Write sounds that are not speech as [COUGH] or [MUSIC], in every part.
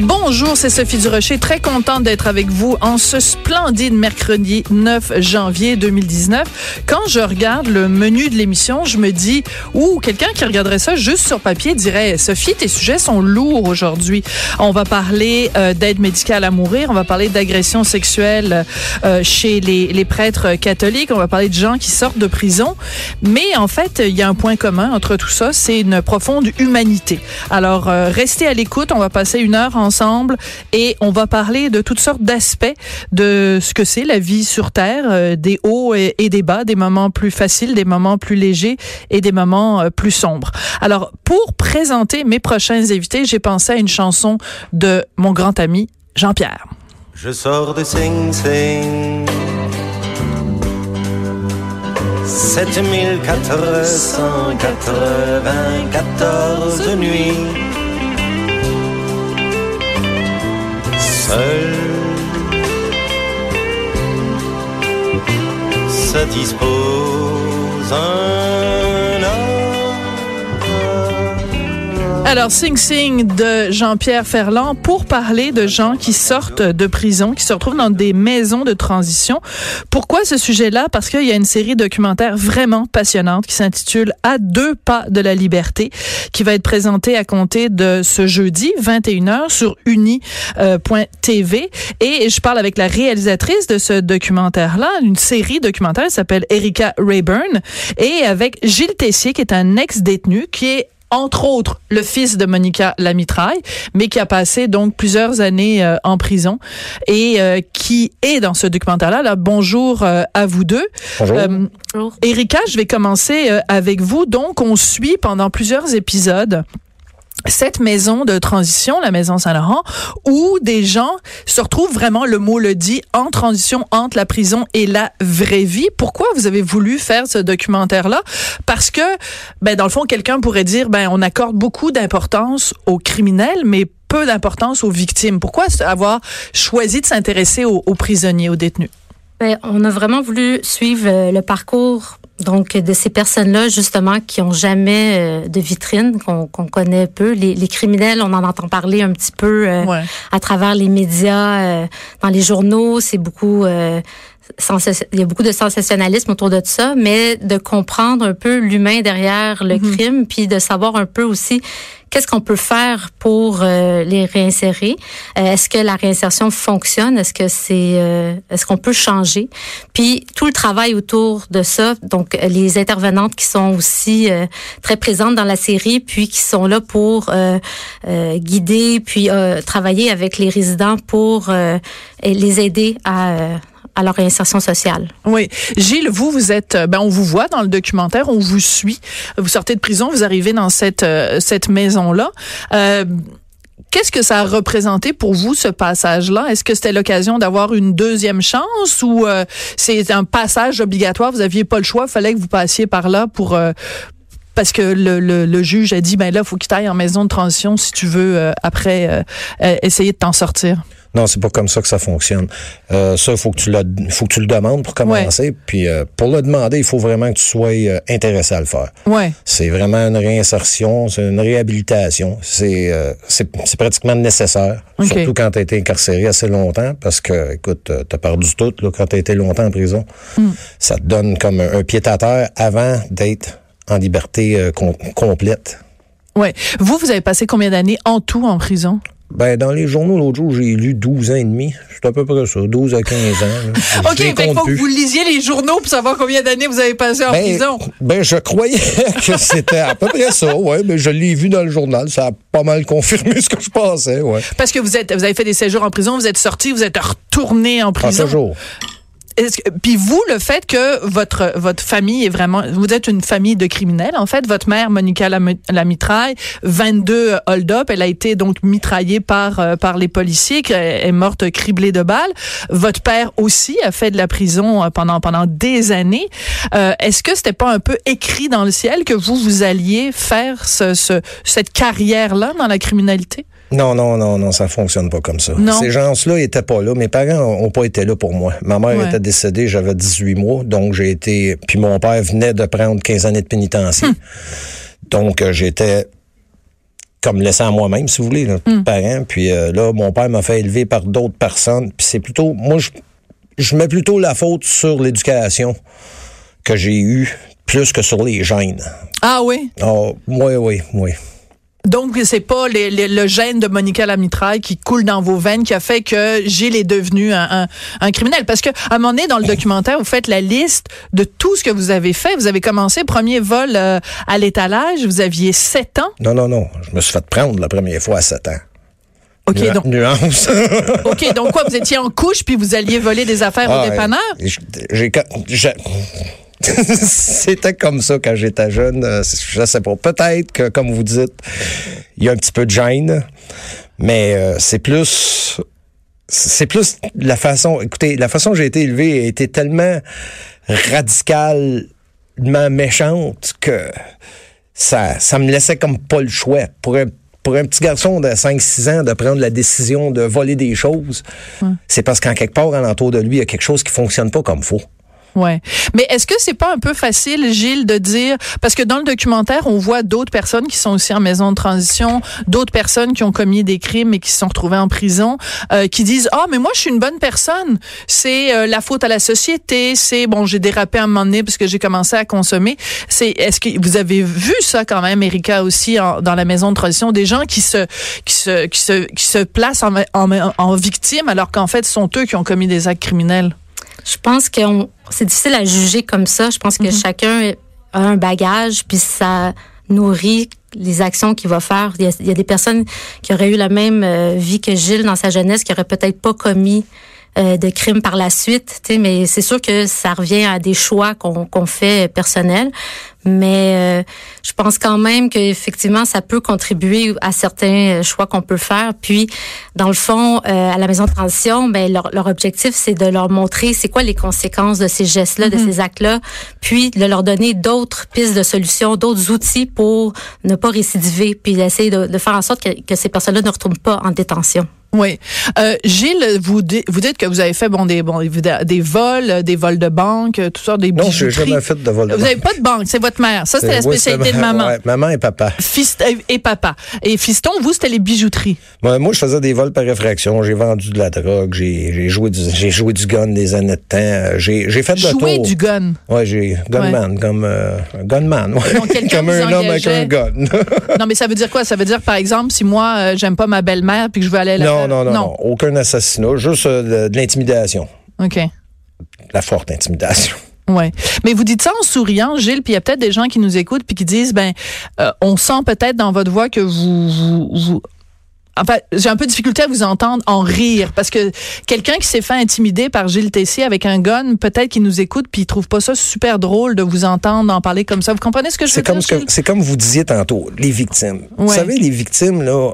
Bonjour, c'est Sophie Durocher. Très contente d'être avec vous en ce splendide mercredi 9 janvier 2019. Quand je regarde le menu de l'émission, je me dis, ou quelqu'un qui regarderait ça juste sur papier dirait, Sophie, tes sujets sont lourds aujourd'hui. On va parler euh, d'aide médicale à mourir, on va parler d'agression sexuelle euh, chez les, prêtres catholiques, on va parler de gens qui sortent de prison. Mais en fait, il y a un point commun entre tout ça, c'est une profonde humanité. Alors, euh, restez à l'écoute, on va passer une heure en et on va parler de toutes sortes d'aspects de ce que c'est la vie sur Terre, euh, des hauts et, des bas, des moments plus faciles, des moments plus légers et des moments euh, plus sombres. Alors, pour présenter mes prochains invités, j'ai pensé à une chanson de mon grand ami Jean-Pierre. Je sors de Sing Sing. 7494 nuits seul se dispose un Alors, Sing Sing de Jean-Pierre Ferland pour parler de gens qui sortent de prison, qui se retrouvent dans des maisons de transition. Pourquoi ce sujet-là? Parce qu'il y a une série documentaire vraiment passionnante qui s'intitule À deux pas de la liberté, qui va être présentée à compter de ce jeudi, 21h, sur uni.tv. Et je parle avec la réalisatrice de ce documentaire-là, une série documentaire, s'appelle Erika Rayburn, et avec Gilles Tessier, qui est un ex-détenu, qui est entre autres le fils de Monica Lamitraille, mais qui a passé donc plusieurs années euh, en prison et euh, qui est dans ce documentaire-là. Là, bonjour euh, à vous deux. Bonjour. Erika, je vais commencer avec vous. Donc, on suit pendant plusieurs épisodes cette maison de transition, la maison Saint-Laurent, où des gens se retrouvent vraiment, le mot le dit, en transition entre la prison et la vraie vie. Pourquoi vous avez voulu faire ce documentaire-là? Parce que, ben, dans le fond, quelqu'un pourrait dire, ben, on accorde beaucoup d'importance aux criminels, mais peu d'importance aux victimes. Pourquoi avoir choisi de s'intéresser aux, aux prisonniers, aux détenus? Ben, on a vraiment voulu suivre euh, le parcours donc de ces personnes-là justement qui ont jamais euh, de vitrine, qu'on connaît peu. Les, les, criminels, on en entend parler un petit peu euh, à travers les médias, dans les journaux. C'est beaucoup il y a beaucoup de sensationnalisme autour de ça, mais de comprendre un peu l'humain derrière le mhm. crime, puis de savoir un peu aussi qu'est-ce qu'on peut faire pour euh, les réinsérer. Euh, est-ce que la réinsertion fonctionne? Est-ce que c'est euh, est-ce qu'on peut changer? Puis tout le travail autour de ça, donc les intervenantes qui sont aussi très présentes dans la série, puis qui sont là pour guider, puis travailler avec les résidents pour les aider à à leur réinsertion sociale. Oui. Gilles, vous, vous êtes, euh, ben, on vous voit dans le documentaire, on vous suit. Vous sortez de prison, vous arrivez dans cette, euh, cette maison-là. Euh, Qu'est-ce que ça a représenté pour vous, ce passage-là? Est-ce que c'était l'occasion d'avoir une deuxième chance ou euh, c'est un passage obligatoire? Vous aviez pas le choix, il fallait que vous passiez par là pour, parce que le, le, le, juge a dit ben là faut qu'il t'aille en maison de transition si tu veux après essayer de t'en sortir. Non, c'est pas comme ça que ça fonctionne. Euh, ça, il faut que tu le, faut que tu le demandes pour commencer. Puis euh, pour le demander, il faut vraiment que tu sois euh, intéressé à le faire. Ouais. C'est vraiment une réinsertion, c'est une réhabilitation. C'est c'est pratiquement nécessaire, surtout quand tu as été incarcéré assez longtemps, parce que, écoute, tu as perdu tout là, quand tu as été longtemps en prison. Hmm. Ça te donne comme un, pied à terre avant d'être en liberté complète. Ouais. Vous, vous avez passé combien d'années en tout en prison? Ben, dans les journaux, l'autre jour, j'ai lu 12 ans et demi. C'est à peu près ça, 12 à 15 ans. [LAUGHS] OK, il faut que vous lisiez les journaux pour savoir combien d'années vous avez passé en ben, prison. Ben, je croyais [LAUGHS] que c'était à peu près ça, ouais. Mais je l'ai vu dans le journal. Ça a pas mal confirmé [LAUGHS] ce que je pensais, ouais. Parce que vous êtes, vous avez fait des séjours en prison, vous êtes sorti, vous êtes retourné en prison. En séjour. Puis vous, le fait que votre votre famille est vraiment, vous êtes une famille de criminels. En fait, votre mère Monica Lam- Lamitraille, 22 hold-up, elle a été donc mitraillée par euh, par les policiers, qui est morte criblée de balles. Votre père aussi a fait de la prison euh, pendant pendant des années. Euh, est-ce que c'était pas un peu écrit dans le ciel que vous vous alliez faire ce, ce- cette carrière là dans la criminalité? Non, non, non, non, ça fonctionne pas comme ça. Non. Ces gens-là étaient pas là. Mes parents ont pas été là pour moi. Ma mère Ouais. était décédée, j'avais 18 mois, donc j'ai été. Puis mon père venait de prendre 15 années de pénitencier. Donc euh, j'étais comme laissé à moi-même, si vous voulez, là, parent. Puis euh, là, mon père m'a fait élever par d'autres personnes. Puis c'est plutôt, moi, je, je mets plutôt la faute sur l'éducation que j'ai eue plus que sur les gènes. Ah oui? Oh, oui, oui, oui. Donc, c'est pas les- les- le gène de Monica Lamitraille qui coule dans vos veines qui a fait que Gilles est devenu un, un- un criminel. Parce que à un moment donné, dans le documentaire, vous faites la liste de tout ce que vous avez fait. Vous avez commencé premier vol euh, à l'étalage. Vous aviez 7 ans. Non, non, non. Je me suis fait prendre la première fois à 7 ans. OK, Nua- donc, Nuance. [LAUGHS] OK, donc quoi, vous étiez en couche puis vous alliez voler des affaires Ah, au dépanneur? J'ai- J'ai j'ai- [LAUGHS] C'était comme ça quand j'étais jeune. Euh, Je sais pas. Peut-être que, comme vous dites, il y a un petit peu de gêne, mais euh, c'est plus. C'est plus la façon. Écoutez, la façon dont j'ai été élevé a été tellement radicalement méchante que ça, ça me laissait comme pas le choix. Pour un, pour un petit garçon de 5-6 ans de prendre la décision de voler des choses, c'est parce qu'en quelque part, alentour de lui, il y a quelque chose qui fonctionne pas comme faut. Ouais. Mais est-ce que c'est pas un peu facile, Gilles, de dire parce que dans le documentaire, on voit d'autres personnes qui sont aussi en maison de transition, d'autres personnes qui ont commis des crimes et qui se sont retrouvées en prison, euh, qui disent ah mais moi je suis une bonne personne, c'est euh, la faute à la société, c'est bon j'ai dérapé à un moment donné parce que j'ai commencé à consommer. C'est est-ce que vous avez vu ça quand même, Erika aussi en- dans la maison de transition, des gens qui se qui se qui se qui se placent en, en, en victime alors qu'en fait ce sont eux qui ont commis des actes criminels? Je pense que c'est difficile à juger comme ça. Je pense que chacun a un bagage, puis ça nourrit les actions qu'il va faire. Il y, a, il y a des personnes qui auraient eu la même euh, vie que Gilles dans sa jeunesse, qui auraient peut-être pas commis euh, de crimes par la suite, tu sais, mais c'est sûr que ça revient à des choix qu'on qu'on fait personnels. Mais euh, je pense quand même qu'effectivement, ça peut contribuer à certains euh, choix qu'on peut faire. Puis, dans le fond, euh, à la maison de transition, ben leur, leur objectif, c'est de leur montrer c'est quoi les conséquences de ces gestes-là, de ces actes-là, puis de leur donner d'autres pistes de solutions, d'autres outils pour ne pas récidiver, puis d'essayer de, de faire en sorte que, que ces personnes-là ne retournent pas en détention. Oui. Euh, Gilles, vous, di- vous dites que vous avez fait bon des bon des vols, euh, des vols de banque, euh, toutes sortes des Non, j'ai bijouteries. jamais fait de vol de Vous banque. n'avez pas de banque, c'est votre mère. Ça, c'était la Euh, oui, spécialité c'est de ma- maman. ouais, maman et papa. Fils et- et papa. Et fiston, vous, c'était les bijouteries. Moi, moi, je faisais des vols par réfraction. J'ai vendu de la drogue. J'ai joué, du- joué du gun des années de temps. Euh, J'ai fait de Jouer l'auto. du gun. Ouais, j'ai gunman, comme euh, un gunman. Ouais. Donc, quelqu'un [LAUGHS] comme vous un homme avec un gun. [LAUGHS] Non, mais ça veut dire quoi? Ça veut dire, par exemple, si moi, euh, j'aime pas ma belle-mère puis que je veux aller à la... non, non, non, non, aucun assassinat, juste euh, de, de l'intimidation, OK. la forte intimidation. Ouais. Mais vous dites ça en souriant, Gilles, puis il y a peut-être des gens qui nous écoutent puis qui disent, ben, euh, on sent peut-être dans votre voix que vous, vous, vous- Enfin, j'ai un peu de difficulté à vous entendre en rire parce que quelqu'un qui s'est fait intimider par Gilles Tessier avec un gun, peut-être qu'il nous écoute puis il trouve pas ça super drôle de vous entendre en parler comme ça. Vous comprenez ce que je veux comme, dire? c'est comme vous disiez tantôt, les victimes. Vous Ouais. savez, les victimes, là,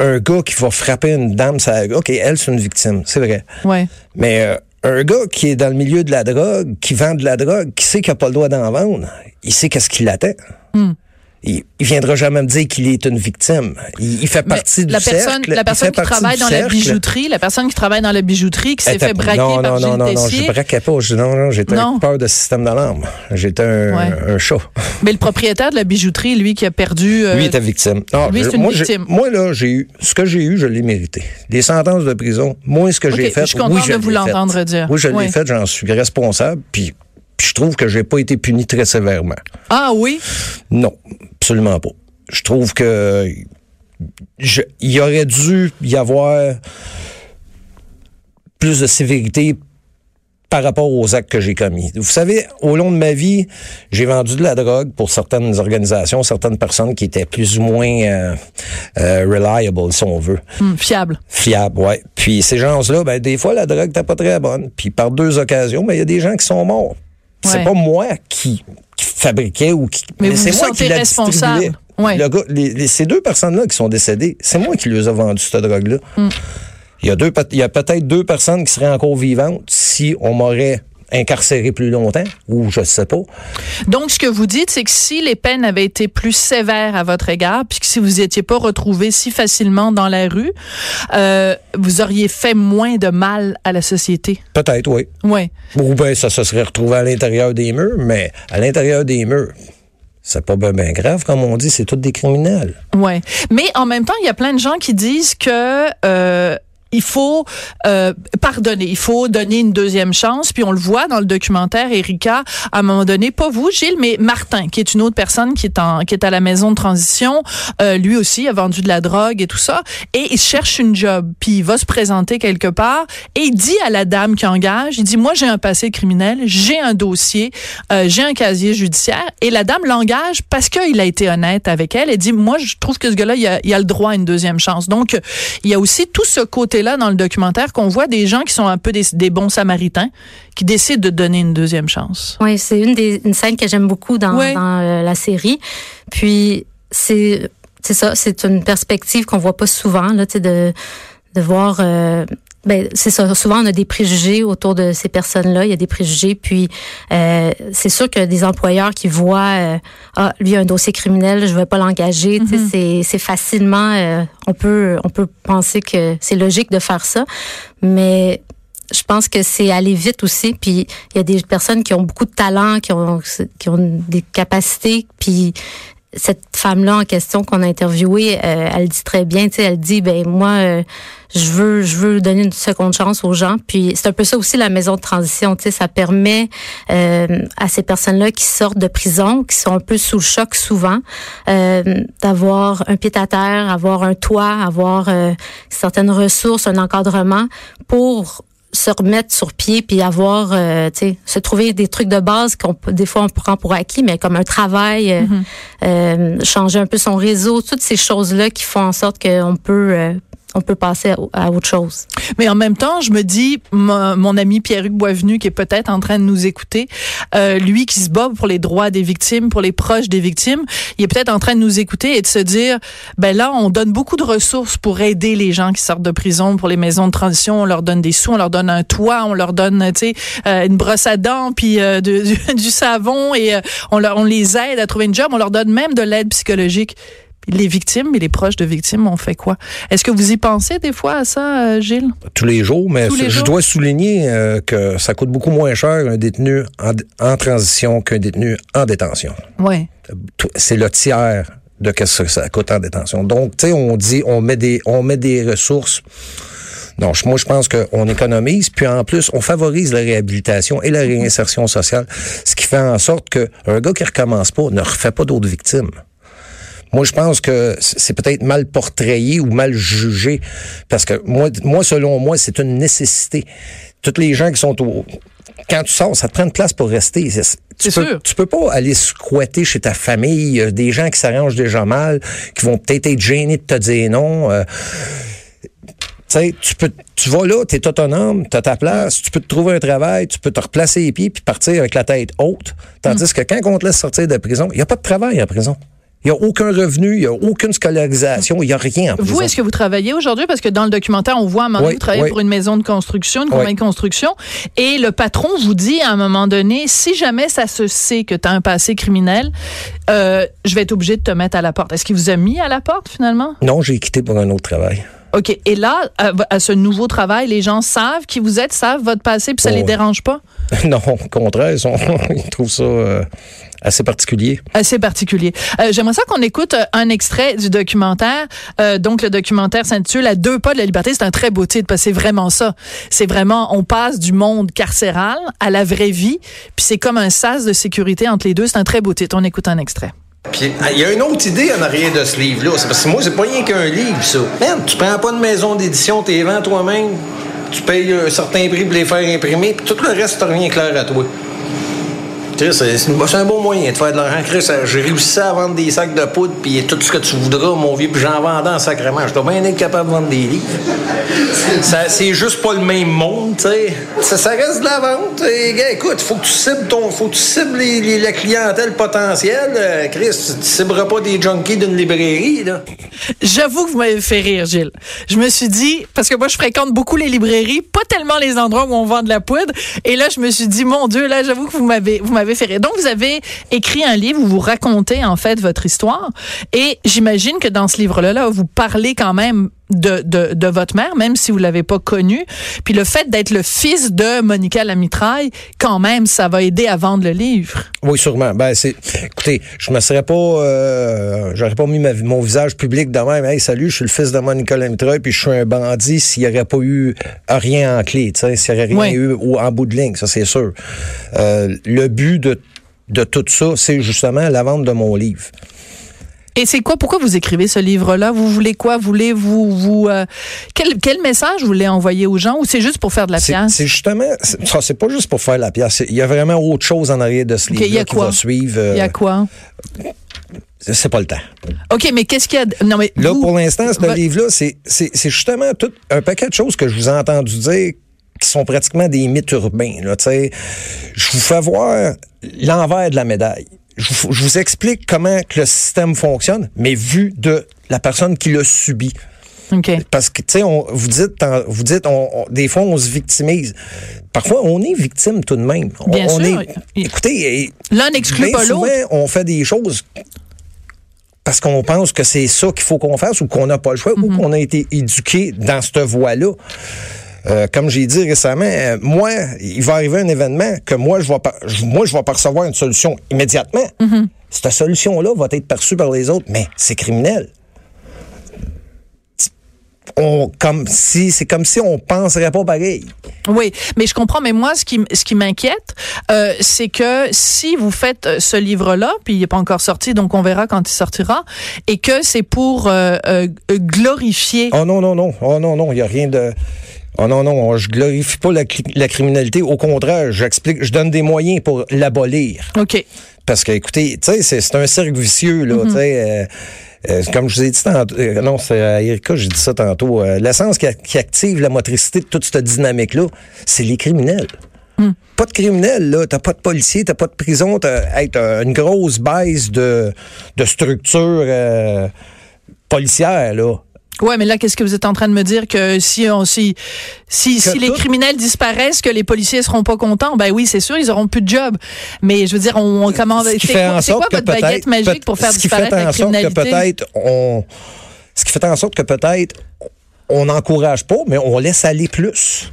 un gars qui va frapper une dame, ça, OK, elle, c'est une victime, c'est vrai. Ouais. Mais euh, un gars qui est dans le milieu de la drogue, qui vend de la drogue, qui sait qu'il n'a pas le droit d'en vendre, il sait qu'est-ce qui l'attend. Hmm. Il, il viendra jamais me dire qu'il est une victime. Il, il fait Mais partie du la personne, cercle. la personne qui travaille dans la bijouterie, la personne qui travaille dans la bijouterie qui s'est fait braquer non, par non, non, non, non, je braquais pas. Je- non, non, j'étais peur de système d'alarme. J'étais un, Ouais. un chat. Mais le propriétaire de la bijouterie, lui, qui a perdu. euh, Lui était victime. Non, lui, c'est une moi, victime. moi, là, j'ai eu, ce que j'ai eu, je l'ai mérité. Des sentences de prison, moi, ce que j'ai fait, je suis contente oui, de vous l'entendre dire. Oui, je Oui. l'ai fait, j'en suis responsable, puis, puis je trouve que j'ai pas été puni très sévèrement. Ah oui? Non, absolument pas. Je trouve que il aurait dû y avoir plus de sévérité par rapport aux actes que j'ai commis. Vous savez, au long de ma vie, j'ai vendu de la drogue pour certaines organisations, certaines personnes qui étaient plus ou moins euh, euh, reliable, si on veut. Hmm, fiable. Fiable, ouais. Puis ces gens-là, ben des fois la drogue n'était pas très bonne. Puis par deux occasions, ben il y a des gens qui sont morts. C'est pas moi qui, fabriquais ou qui. Mais, c'est moi qui la responsable. Ouais. Le gars, les, ces deux personnes-là qui sont décédées, c'est moi qui les ai vendu cette drogue-là. Hmm. Il y a, deux, il y a peut-être deux personnes qui seraient encore vivantes si on m'aurait incarcéré plus longtemps ou je sais pas. Donc ce que vous dites c'est que si les peines avaient été plus sévères à votre égard puis que si vous étiez pas retrouvé si facilement dans la rue, euh, vous auriez fait moins de mal à la société. Peut-être oui. Oui. Ou bien ça se serait retrouvé à l'intérieur des murs, mais à l'intérieur des murs c'est pas bien grave, comme on dit, c'est tous des criminels. Ouais, mais en même temps, il y a plein de gens qui disent que euh, il faut euh, pardonner, il faut donner une deuxième chance. Puis on le voit dans le documentaire, Erika, à un moment donné, pas vous, Gilles, mais Martin, qui est une autre personne qui est en, qui est à la maison de transition. Euh, lui aussi a vendu de la drogue et tout ça, et il cherche une job. Puis il va se présenter quelque part et il dit à la dame qui engage, il dit moi j'ai un passé criminel, j'ai un dossier, euh, j'ai un casier judiciaire, et la dame l'engage parce qu'il a été honnête avec elle. Elle dit moi je trouve que ce gars-là il a, il a le droit à une deuxième chance. Donc il y a aussi tout ce côté là dans le documentaire qu'on voit des gens qui sont un peu des, bons samaritains qui décident de donner une deuxième chance. Oui, c'est une des une scène que j'aime beaucoup dans, dans euh, la série. Puis c'est c'est ça, c'est une perspective qu'on voit pas souvent là, de de voir euh, ben c'est ça. Souvent, on a des préjugés autour de ces personnes-là. Il y a des préjugés. Puis, euh, c'est sûr que des employeurs qui voient, euh, ah, lui a un dossier criminel, je vais pas l'engager. Mm-hmm. C'est, c'est facilement, euh, on peut, on peut penser que c'est logique de faire ça, mais je pense que c'est aller vite aussi. Puis il y a des personnes qui ont beaucoup de talent, qui ont, qui ont des capacités. Puis cette femme-là en question qu'on a interviewée, euh, elle dit très bien, tu sais, elle dit, ben moi, euh, je veux, je veux donner une seconde chance aux gens. Puis c'est un peu ça aussi la maison de transition, tu sais, ça permet euh, à ces personnes-là qui sortent de prison, qui sont un peu sous le choc souvent, d'avoir un pied à terre, avoir un toit, avoir certaines ressources, un encadrement pour se remettre sur pied puis avoir euh, tu sais se trouver des trucs de base qu'on des fois on prend pour acquis mais comme un travail euh, mm-hmm. euh, changer un peu son réseau toutes ces choses là qui font en sorte qu'on peut on peut passer à, autre chose. Mais en même temps, je me dis, mon, ami Pierre-Hugues Boisvenu, qui est peut-être en train de nous écouter, euh, lui qui se bat pour les droits des victimes, pour les proches des victimes, il est peut-être en train de nous écouter et de se dire, ben là, on donne beaucoup de ressources pour aider les gens qui sortent de prison, pour les maisons de transition, on leur donne des sous, on leur donne un toit, on leur donne, tu sais, euh, une brosse à dents, puis euh, [LAUGHS] du, du, savon, et on, leur, on les aide à trouver une job, on leur donne même de l'aide psychologique les victimes et les proches de victimes ont fait quoi? Est-ce que vous y pensez des fois à ça, euh, Gilles? Tous les jours, mais je dois souligner euh, que ça coûte beaucoup moins cher un détenu en, transition qu'un détenu en détention. Oui. C'est le tiers de ce que ça coûte en détention. Donc, tu sais, on dit, on met des, on met des ressources. Donc, moi, je pense qu'on économise, puis en plus, on favorise la réhabilitation et la réinsertion sociale, ce qui fait en sorte qu'un gars qui recommence pas ne refait pas d'autres victimes. Moi, je pense que c'est peut-être mal portrayé ou mal jugé parce que moi, moi selon moi, c'est une nécessité. Toutes les gens qui sont au quand tu sors, ça te prend une place pour rester. Tu peux, tu peux pas aller squatter chez ta famille, des gens qui s'arrangent déjà mal, qui vont peut-être être gênés de te dire non. Euh, tu peux, tu vas là, tu es autonome, tu as ta place, tu peux te trouver un travail, tu peux te replacer les pieds puis partir avec la tête haute. Tandis mm. que quand on te laisse sortir de prison, il n'y a pas de travail en prison. Il n'y a aucun revenu, il n'y a aucune scolarisation, il n'y a rien. En vous, est-ce que vous travaillez aujourd'hui? Parce que dans le documentaire, on voit un moment vous travaillez pour une maison de construction, une compagnie de construction, et le patron vous dit à un moment donné, si jamais ça se sait que tu as un passé criminel, euh, je vais être obligé de te mettre à la porte. Est-ce qu'il vous a mis à la porte finalement? Non, j'ai quitté pour un autre travail. OK. Et là, à, ce nouveau travail, les gens savent qui vous êtes, savent votre passé, puis ça ne les dérange pas? [LAUGHS] non, au contraire, [LAUGHS] ils, trouvent ça euh, assez particulier. Assez particulier. Euh, j'aimerais ça qu'on écoute euh, un extrait du documentaire. donc, le documentaire s'intitule À deux pas de la liberté. C'est un très beau titre parce que c'est vraiment ça. C'est vraiment, on passe du monde carcéral à la vraie vie, puis c'est comme un sas de sécurité entre les deux. C'est un très beau titre. On écoute un extrait. Puis ah, il y a une autre idée en arrière de ce livre-là. C'est parce que moi, c'est pas rien qu'un livre, ça. Merde, tu prends pas de maison d'édition, t'es vends toi-même. tu payes un certain prix pour les faire imprimer, puis tout le reste, rien clair à toi. Chris, c'est un bon moyen de faire de l'argent. Chris, euh, j'ai réussi à vendre des sacs de poudre, puis tout ce que tu voudras, mon vieux, puis j'en vendais en sacrement. Je dois bien être capable de vendre des livres. Ça, c'est juste pas le même monde, tu sais. Ça, ça reste de la vente. Et, gars, écoute, faut que tu cibles ton, faut que tu cibles les- les- la clientèle potentielle. Euh, Chris, tu cibleras pas des junkies d'une librairie, là. J'avoue que vous m'avez fait rire, Gilles. Je me suis dit, parce que moi, je fréquente beaucoup les librairies, pas tellement les endroits où on vend de la poudre. Et là, je me suis dit, mon Dieu, là, j'avoue que vous m'avez, Donc, vous avez écrit un livre où vous racontez, en fait, votre histoire. Et j'imagine que dans ce livre-là, là, vous parlez quand même de, de, de votre mère, même si vous l'avez pas connue. Puis le fait d'être le fils de Monica Lamitraille, quand même, ça va aider à vendre le livre. Oui, sûrement. Ben, c'est, écoutez, je me serais pas, euh, j'aurais pas mis ma- mon visage public de même. Hey, salut, je suis le fils de Monica Lemaitre, puis je suis un bandit s'il n'y aurait pas eu rien en clé, tu sais, s'il n'y aurait rien Oui. eu au- en bout de ligne, ça c'est sûr. Euh, le but de, de tout ça, c'est justement la vente de mon livre. Et c'est quoi Pourquoi vous écrivez ce livre-là? Vous voulez quoi? Voulez-vous vous euh, quel, quel message vous voulez envoyer aux gens ou c'est juste pour faire de la pièce? c'est justement, ça, c'est pas juste pour faire la pièce. Il y a vraiment autre chose en arrière de ce Ok, il y a livre qui quoi? va suivre. euh, Il y a quoi? c'est pas le temps. Ok, mais qu'est-ce qu'il y a de- Non mais Là, vous- pour l'instant, ce livre-là, c'est, c'est, c'est justement tout un paquet de choses que je vous ai entendu dire qui sont pratiquement des mythes urbains. Là, tu sais. je vous fais voir l'envers de la médaille. Je vous, je vous explique comment que le système fonctionne, mais vu de la personne qui l'a subi. Ok. Parce que, tu sais, vous dites, vous dites on- on- des fois, on se victimise. Parfois, on est victime tout de même. Bien on sûr. est- écoutez, L'un n'exclut bien pas souvent, l'autre. on fait des choses parce qu'on pense que c'est ça qu'il faut qu'on fasse ou qu'on n'a pas le choix ou qu'on a été éduqué dans cette voie-là. Euh, comme j'ai dit récemment, euh, moi, il va arriver un événement que moi, je vais pas, je- moi, je vais percevoir une solution immédiatement. Mhm. Cette solution-là va être perçue par les autres, mais c'est criminel. On, comme si, c'est comme si on penserait pas pareil. Oui, mais je comprends. Mais moi, ce qui, ce qui m'inquiète, euh, c'est que si vous faites ce livre-là, puis il n'est pas encore sorti, donc on verra quand il sortira, et que c'est pour euh, euh, glorifier. Oh non, non, non. Oh non, non, il n'y a rien de. Oh non, non, je glorifie pas la, cri- la criminalité. Au contraire, j'explique, je donne des moyens pour l'abolir. Ok. Parce que, écoutez, tu sais, c'est, un cercle vicieux, là. Tu sais, euh, euh, comme je vous ai dit tantôt, euh, non, c'est à Erika, j'ai dit ça tantôt. euh, l'essence qui, active la motricité de toute cette dynamique-là, c'est les criminels. Pas de criminels, là. T'as pas de policiers, t'as pas de prison, t'as, hey, une grosse baisse de, de structure policière, là. Ouais, mais là, qu'est-ce que vous êtes en train de me dire que si on si si, Que si les criminels disparaissent, que les policiers seront pas contents, ben oui, c'est sûr, ils auront plus de job. Mais je veux dire, on, on comment Ce qui c'est quoi, quoi votre baguette magique pour faire ce qui fait disparaître la en sorte que criminalité? peut-être on ce qui fait en sorte que peut-être on n'encourage pas mais on laisse aller plus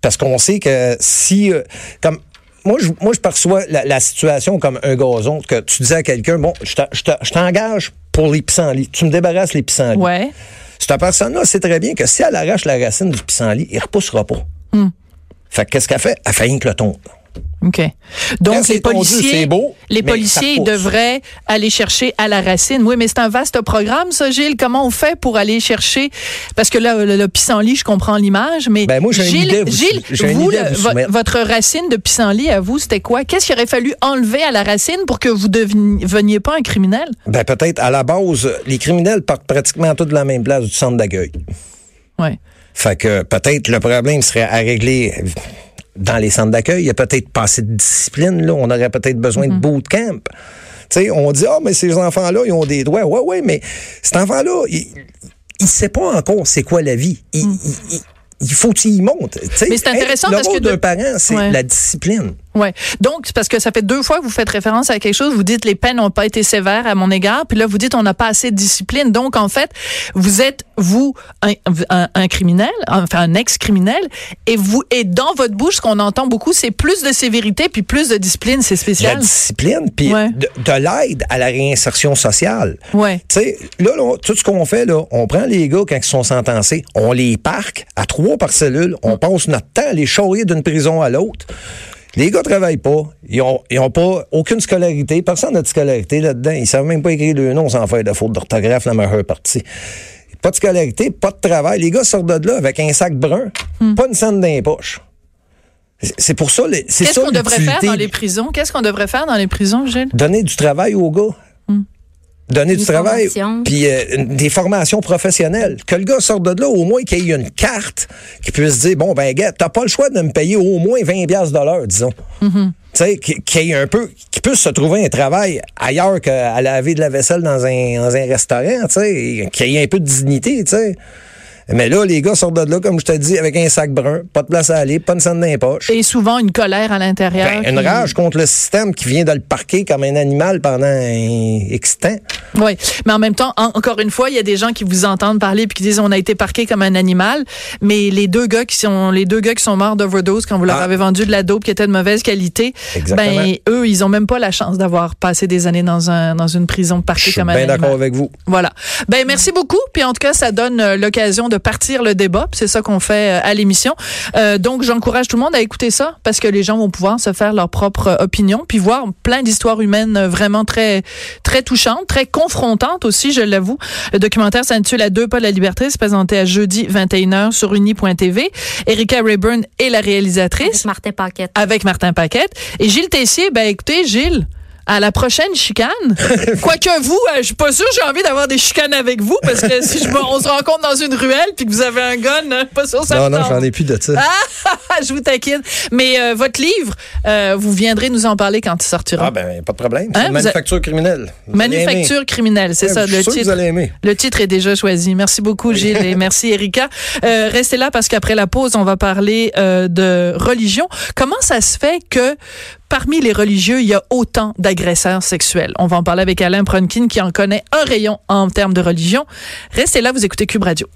parce qu'on sait que si euh, comme moi je, moi, je perçois la, la situation comme un gazon que tu dis à quelqu'un, bon, je t'engage pour les pissenlits. Tu me débarrasses les pissenlits. Ouais. Cette personne-là sait très bien que si elle arrache la racine du pissenlit, il repoussera pas. Hmm. Fait que qu'est-ce qu'elle fait? Elle fait rien que le tombe. OK. Donc, les policiers, beau, les policiers devraient aller chercher à la racine. Oui, mais c'est un vaste programme, ça, Gilles. Comment on fait pour aller chercher? Parce que là, le, le pissenlit, je comprends l'image, mais Ben, moi, Gilles, idée vous- Gilles, vous, idée le- votre racine de pissenlit, à vous, c'était quoi? Qu'est-ce qu'il aurait fallu enlever à la racine pour que vous deveniez pas un criminel? Ben peut-être à la base, les criminels partent pratiquement tous de la même place du centre d'accueil. Ouais. Fait que peut-être le problème serait à régler dans les centres d'accueil. Il y a peut-être pas assez de discipline, là. On aurait peut-être besoin de bootcamp. Tu sais, on dit, ah, mais ces enfants-là, ils ont des droits. Ouais, ouais, mais cet enfant-là, il, il sait pas encore c'est quoi la vie. Il, il- il- il faut qu'il y monte. Tu sais, Mais c'est intéressant le parce rôle que de- d'un parent, c'est Ouais. la discipline. Ouais. Donc, c'est parce que ça fait deux fois que vous faites référence à quelque chose. Vous dites les peines n'ont pas été sévères à mon égard, puis là vous dites on n'a pas assez de discipline. Donc en fait, vous êtes vous un, un, un criminel, enfin un ex-criminel, et vous et dans votre bouche, ce qu'on entend beaucoup, c'est plus de sévérité puis plus de discipline. C'est La spécial. discipline, puis Ouais. de, de l'aide à la réinsertion sociale. Ouais. Tu sais, là, là, tout ce qu'on fait, là, on prend les gars quand ils sont sentencés, on les parque à trois par cellule, on passe notre temps à les charrier d'une prison à l'autre. Les gars travaillent pas, ils ont, ils ont pas aucune scolarité, personne n'a de scolarité là-dedans, ils savent même pas écrire le nom sans faire de faute d'orthographe, la majeure partie. pas de scolarité, pas de travail. Les gars sortent de là avec un sac brun, Hmm. pas une scène dans les poches. C'est pour ça, Qu'est-ce qu'on devrait faire dans les prisons? Qu'est-ce qu'on devrait faire dans les prisons, Gilles? Donner du travail aux gars. Donner du travail, puis euh, des formations professionnelles. Que le gars sorte de là, au moins qu'il y ait une carte qui puisse dire, bon, ben, gars, t'as pas le choix de me payer au moins 20 piastres de l'heure, disons. Tu sais, ait un peu, qu'il puisse se trouver un travail ailleurs qu'à laver de la vaisselle dans un, dans un restaurant, tu sais, qu'il y ait un peu de dignité, tu sais. Mais là, les gars sortent de là, comme je te dis, avec un sac brun, pas de place à aller, pas de scène dans les poches. Et souvent une colère à l'intérieur. Ben, une rage contre le système qui vient de le parquer comme un animal pendant un X temps. Oui, mais en même temps, en- encore une fois, il y a des gens qui vous entendent parler puis qui disent on a été parqué comme un animal, mais les deux gars qui sont les deux gars qui sont morts d'overdose quand vous leur Ah. avez vendu de la dope qui était de mauvaise qualité, Exactement. ben eux, ils ont même pas la chance d'avoir passé des années dans un dans une prison Je parquée suis comme un bien animal. d'accord avec vous. Voilà. Ben merci beaucoup. Puis en tout cas, ça donne euh, l'occasion de partir le débat. C'est ça qu'on fait euh, à l'émission. Euh, donc j'encourage tout le monde à écouter ça parce que les gens vont pouvoir se faire leur propre euh, opinion puis voir plein d'histoires humaines vraiment très très touchantes, très confrontantes aussi, je l'avoue. Le documentaire s'intitule À deux pas de la liberté. C'est présenté à jeudi 21h sur uni.tv. Erika Rayburn est la réalisatrice Avec Martin Paquette. avec Martin Paquette. Et Gilles Tessier, ben écoutez, Gilles, à la prochaine chicane. [LAUGHS] Quoique vous, euh, je suis pas sûre j'ai envie d'avoir des chicanes avec vous parce que si je, me- on se rencontre dans une ruelle puis que vous avez un gun, euh, pas sûr ça Non, non, j'en ai plus de ça. Ah, je vous taquine. Mais euh, votre livre, euh, vous viendrez nous en parler quand il sortira. Ah ben, pas de problème. Hein, manufacture criminelle. Vous. Manufacture criminelle, c'est Ouais, ça je suis le sûr que titre. vous allez aimer. Le titre est déjà choisi. Merci beaucoup, Gilles, et merci, Erika. Euh, restez là parce qu'après la pause, on va parler de religion. Comment ça se fait que parmi les religieux, il y a autant d'agresseurs sexuels? On va en parler avec Alain Pronkin qui en connaît un rayon en termes de religion. Restez là, vous écoutez Cube Radio.